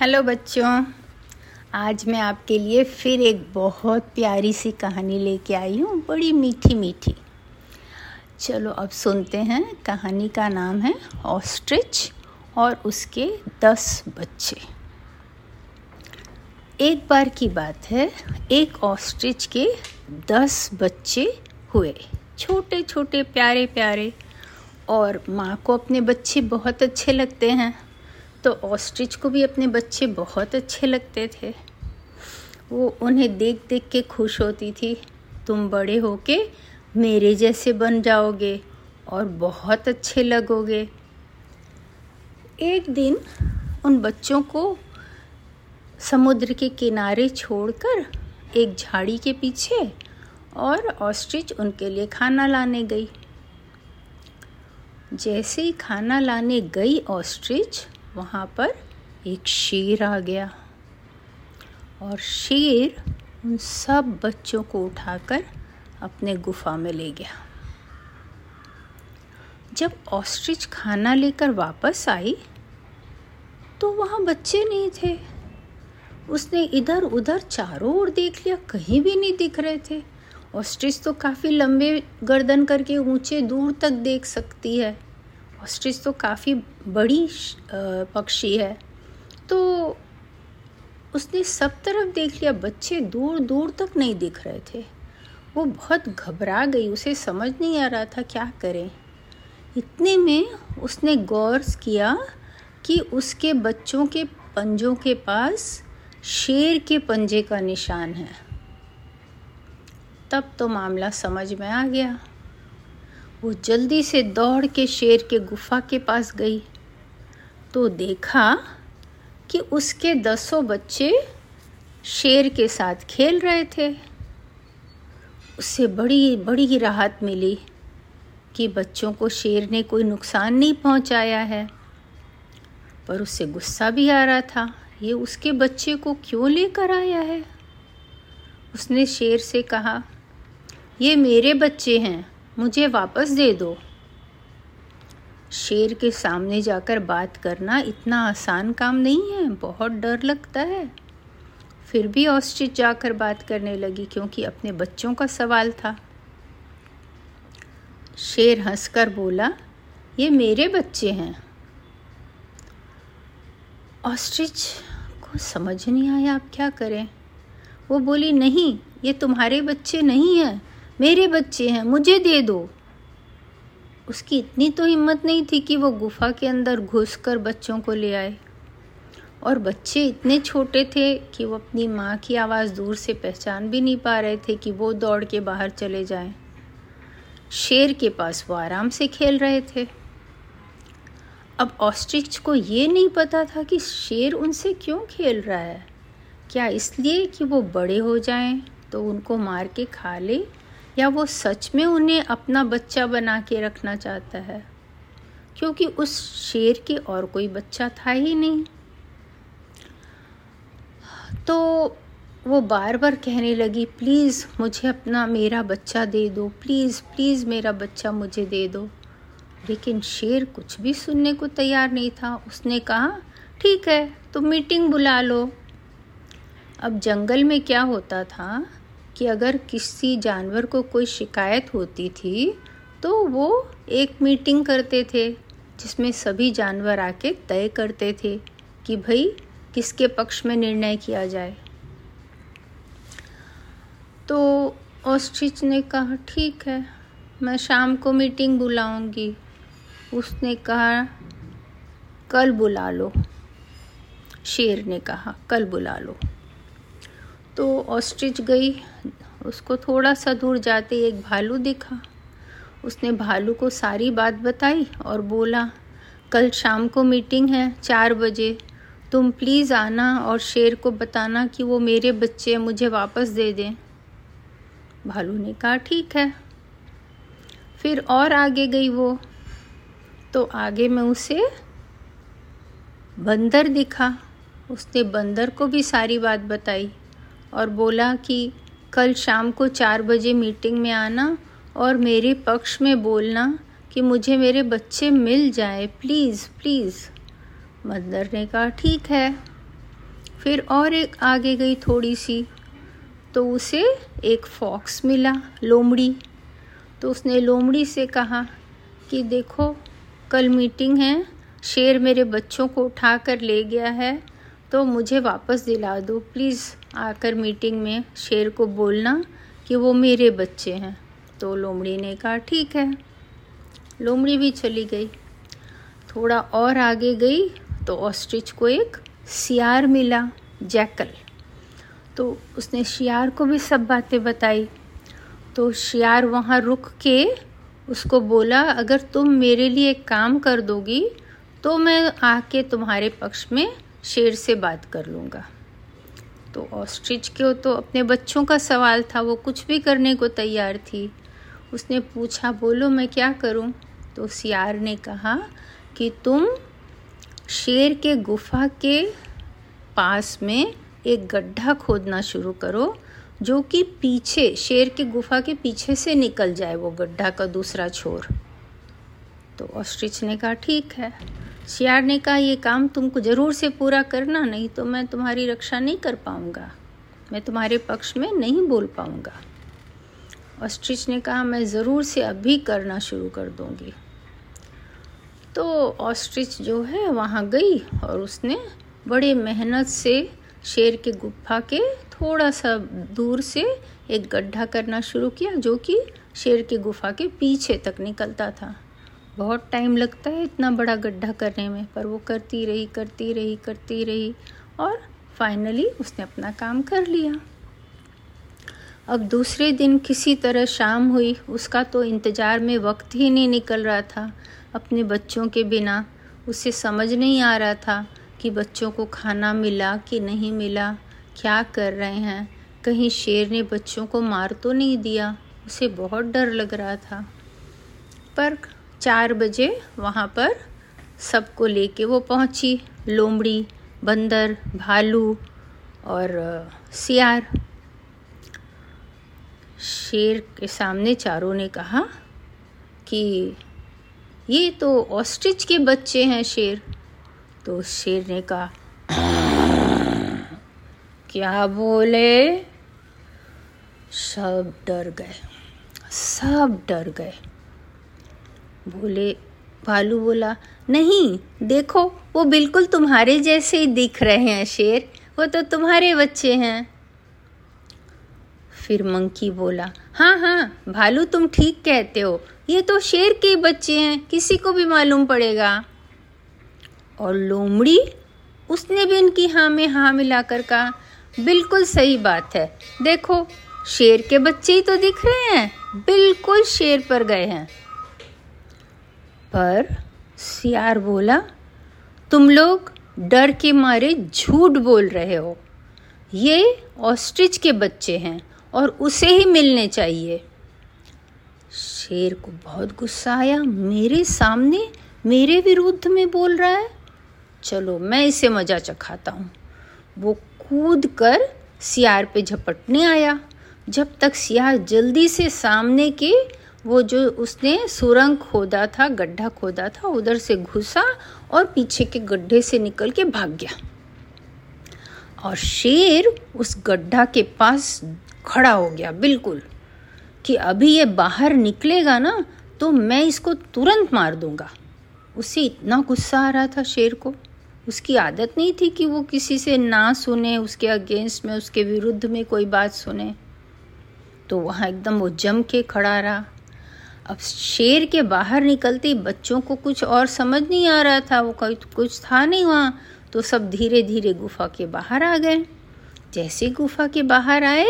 Hello बच्चों, आज मैं आपके लिए फिर एक बहुत प्यारी सी कहानी लेके आई हूँ, बड़ी मीठी मीठी। चलो अब सुनते हैं, कहानी का नाम है ऑस्ट्रिच और उसके दस बच्चे। एक बार की बात है, एक ऑस्ट्रिच के दस बच्चे हुए छोटे छोटे प्यारे प्यारे और माँ को अपने बच्चे बहुत अच्छे लगते हैं। तो ऑस्ट्रिच को भी अपने बच्चे बहुत अच्छे लगते थे। वो उन्हें देख देख के खुश होती थी। तुम बड़े होके मेरे जैसे बन जाओगे और बहुत अच्छे लगोगे। एक दिन उन बच्चों को समुद्र के किनारे छोड़कर एक झाड़ी के पीछे और ऑस्ट्रिच उनके लिए खाना लाने गई। जैसे ही खाना लाने गई ऑस्ट्रिच वहाँ पर एक शेर आ गया। और शेर उन सब बच्चों को उठाकर अपने गुफा में ले गया। जब ऑस्ट्रिच खाना लेकर वापस आई तो वहाँ बच्चे नहीं थे। उसने इधर उधर चारों ओर देख लिया, कहीं भी नहीं दिख रहे थे। ऑस्ट्रिच तो काफ़ी लंबे गर्दन करके ऊँचे दूर तक देख सकती है। ऑस्ट्रिच तो काफ़ी बड़ी पक्षी है। तो उसने सब तरफ़ देख लिया, बच्चे दूर दूर तक नहीं दिख रहे थे। वो बहुत घबरा गई, उसे समझ नहीं आ रहा था क्या करें। इतने में उसने गौर किया कि उसके बच्चों के पंजों के पास शेर के पंजे का निशान है। तब तो मामला समझ में आ गया। वो जल्दी से दौड़ के शेर के गुफा के पास गई। तो देखा कि उसके दसों बच्चे शेर के साथ खेल रहे थे। उससे बड़ी बड़ी ही राहत मिली कि बच्चों को शेर ने कोई नुकसान नहीं पहुँचाया है। पर उससे गुस्सा भी आ रहा था, ये उसके बच्चे को क्यों लेकर आया है? उसने शेर से कहा, ये मेरे बच्चे हैं। मुझे वापस दे दो। शेर के सामने जाकर बात करना इतना आसान काम नहीं है, बहुत डर लगता है। फिर भी ऑस्ट्रिच जाकर बात करने लगी क्योंकि अपने बच्चों का सवाल था। शेर हंसकर बोला, ये मेरे बच्चे हैं। ऑस्ट्रिच को समझ नहीं आया, आप क्या करें? वो बोली, नहीं, ये तुम्हारे बच्चे नहीं हैं। मेरे बच्चे हैं, मुझे दे दो। उसकी इतनी तो हिम्मत नहीं थी कि वो गुफा के अंदर घुस कर बच्चों को ले आए। और बच्चे इतने छोटे थे कि वो अपनी माँ की आवाज़ दूर से पहचान भी नहीं पा रहे थे कि वो दौड़ के बाहर चले जाएँ। शेर के पास वो आराम से खेल रहे थे। अब ऑस्ट्रिच को ये नहीं पता था कि शेर उनसे क्यों खेल रहा है। क्या इसलिए कि वो बड़े हो जाएँ तो उनको मार के खा ले? या वो सच में उन्हें अपना बच्चा बना के रखना चाहता है? क्योंकि उस शेर के और कोई बच्चा था ही नहीं। तो वो बार बार कहने लगी, प्लीज़ मुझे अपना, मेरा बच्चा दे दो, प्लीज़ प्लीज़ मेरा बच्चा मुझे दे दो। लेकिन शेर कुछ भी सुनने को तैयार नहीं था। उसने कहा, ठीक है, तुम मीटिंग बुला लो। अब जंगल में क्या होता था? कि अगर किसी जानवर को कोई शिकायत होती थी तो वो एक मीटिंग करते थे, जिसमें सभी जानवर आके तय करते थे कि भाई किसके पक्ष में निर्णय किया जाए। तो ऑस्ट्रिच ने कहा, ठीक है, मैं शाम को मीटिंग बुलाऊँगी। उसने कहा, कल बुला लो। शेर ने कहा, कल बुला लो। तो ऑस्ट्रिच गई। उसको थोड़ा सा दूर जाते एक भालू दिखा। उसने भालू को सारी बात बताई और बोला, कल शाम को मीटिंग है चार बजे। तुम प्लीज़ आना और शेर को बताना कि वो मेरे बच्चे मुझे वापस दे दें। भालू ने कहा, ठीक है। फिर और आगे गई वो। तो आगे में उसे बंदर दिखा। उसने बंदर को भी सारी बात बताई। और बोला कि कल शाम को चार बजे मीटिंग में आना और मेरे पक्ष में बोलना कि मुझे मेरे बच्चे मिल जाए, प्लीज़ प्लीज़। मदर ने कहा, ठीक है। फिर और एक आगे गई थोड़ी सी तो उसे एक फॉक्स मिला, लोमड़ी। तो उसने लोमड़ी से कहा कि देखो, कल मीटिंग है, शेर मेरे बच्चों को उठा कर ले गया है तो मुझे वापस दिला दो, प्लीज़। आकर मीटिंग में शेर को बोलना कि वो मेरे बच्चे हैं। तो लोमड़ी ने कहा, ठीक है। लोमड़ी भी चली गई। थोड़ा और आगे गई तो ऑस्ट्रिच को एक सियार मिला, जैकल। तो उसने शियार को भी सब बातें बताई। तो शियार वहाँ रुक के उसको बोला, अगर तुम मेरे लिए काम कर दोगी तो मैं आके तुम्हारे पक्ष में शेर से बात कर लूँगा। तो ऑस्ट्रिच के तो अपने बच्चों का सवाल था, वो कुछ भी करने को तैयार थी। उसने पूछा, बोलो, मैं क्या करूँ? तो सियार ने कहा कि, तुम शेर के गुफा के पास में एक गड्ढा खोदना शुरू करो, जो कि पीछे, शेर के गुफा के पीछे से निकल जाए, वो गड्ढा का दूसरा छोर। तो ऑस्ट्रिच ने कहा, ठीक है। शियार ने कहा, ये काम तुमको ज़रूर से पूरा करना, नहीं तो मैं तुम्हारी रक्षा नहीं कर पाऊँगा। मैं तुम्हारे पक्ष में नहीं बोल पाऊँगा। ऑस्ट्रिच ने कहा, मैं ज़रूर से अभी करना शुरू कर दूँगी। तो ऑस्ट्रिच जो है, वहाँ गई और उसने बड़े मेहनत से शेर के गुफा के थोड़ा सा दूर से एक गड्ढा करना शुरू किया, जो कि शेर की गुफा के पीछे तक निकलता था। बहुत टाइम लगता है इतना बड़ा गड्ढा करने में, पर वो करती रही करती रही करती रही और फाइनली उसने अपना काम कर लिया। अब दूसरे दिन किसी तरह शाम हुई, उसका तो इंतज़ार में वक्त ही नहीं निकल रहा था। अपने बच्चों के बिना उसे समझ नहीं आ रहा था कि बच्चों को खाना मिला कि नहीं मिला, क्या कर रहे हैं। कहीं शेर ने बच्चों को मार तो नहीं दिया, उसे बहुत डर लग रहा था। पर चार बजे वहाँ पर सबको लेके वो पहुँची। लोमड़ी, बंदर, भालू और सियार। शेर के सामने चारों ने कहा कि, ये तो ऑस्ट्रिच के बच्चे हैं शेर। तो शेर ने कहा, क्या बोले? सब डर गए। सब डर गए। बोले भालू बोला, नहीं, देखो, वो बिल्कुल तुम्हारे जैसे ही दिख रहे हैं शेर। वो तो तुम्हारे बच्चे हैं। फिर मंकी बोला हाँ हाँ भालू तुम ठीक कहते हो। ये तो शेर के बच्चे हैं, किसी को भी मालूम पड़ेगा। और लोमड़ी, उसने भी उनकी हाँ में हाँ मिलाकर कहा, बिल्कुल सही बात है। देखो, शेर के बच्चे ही तो दिख रहे हैं। बिल्कुल शेर पर गए हैं। पर सियार बोला, तुम लोग डर के मारे झूठ बोल रहे हो। ये ऑस्ट्रिच के बच्चे हैं और उसे ही मिलने चाहिए। शेर को बहुत गुस्सा आया, मेरे सामने, मेरे विरुद्ध में बोल रहा है? चलो, मैं इसे मज़ा चखाता हूँ। वो कूद कर सियार पे झपटने आया। जब तक सियार जल्दी से सामने के वो जो उसने सुरंग खोदा था, गड्ढा खोदा था, उधर से घुसा और पीछे के गड्ढे से निकल के भाग गया। और शेर उस गड्ढा के पास खड़ा हो गया, बिल्कुल। कि अभी ये बाहर निकलेगा ना तो मैं इसको तुरंत मार दूँगा। उसे इतना गुस्सा आ रहा था शेर को। उसकी आदत नहीं थी कि वो किसी से ना सुने, उसके अगेंस्ट में, उसके विरुद्ध में कोई बात सुने। तो वहाँ एकदम वो जम के खड़ा रहा। अब शेर के बाहर निकलते बच्चों को कुछ और समझ नहीं आ रहा था, वो कोई कुछ था नहीं वहाँ तो सब धीरे धीरे गुफा के बाहर आ गए। जैसे गुफा के बाहर आए,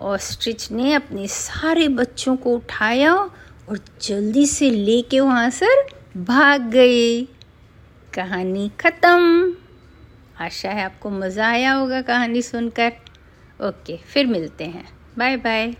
ऑस्ट्रिच ने अपने सारे बच्चों को उठाया और जल्दी से लेके वहाँ सर भाग गई कहानी ख़त्म। आशा है आपको मज़ा आया होगा कहानी सुनकर। ओके, फिर मिलते हैं। Bye bye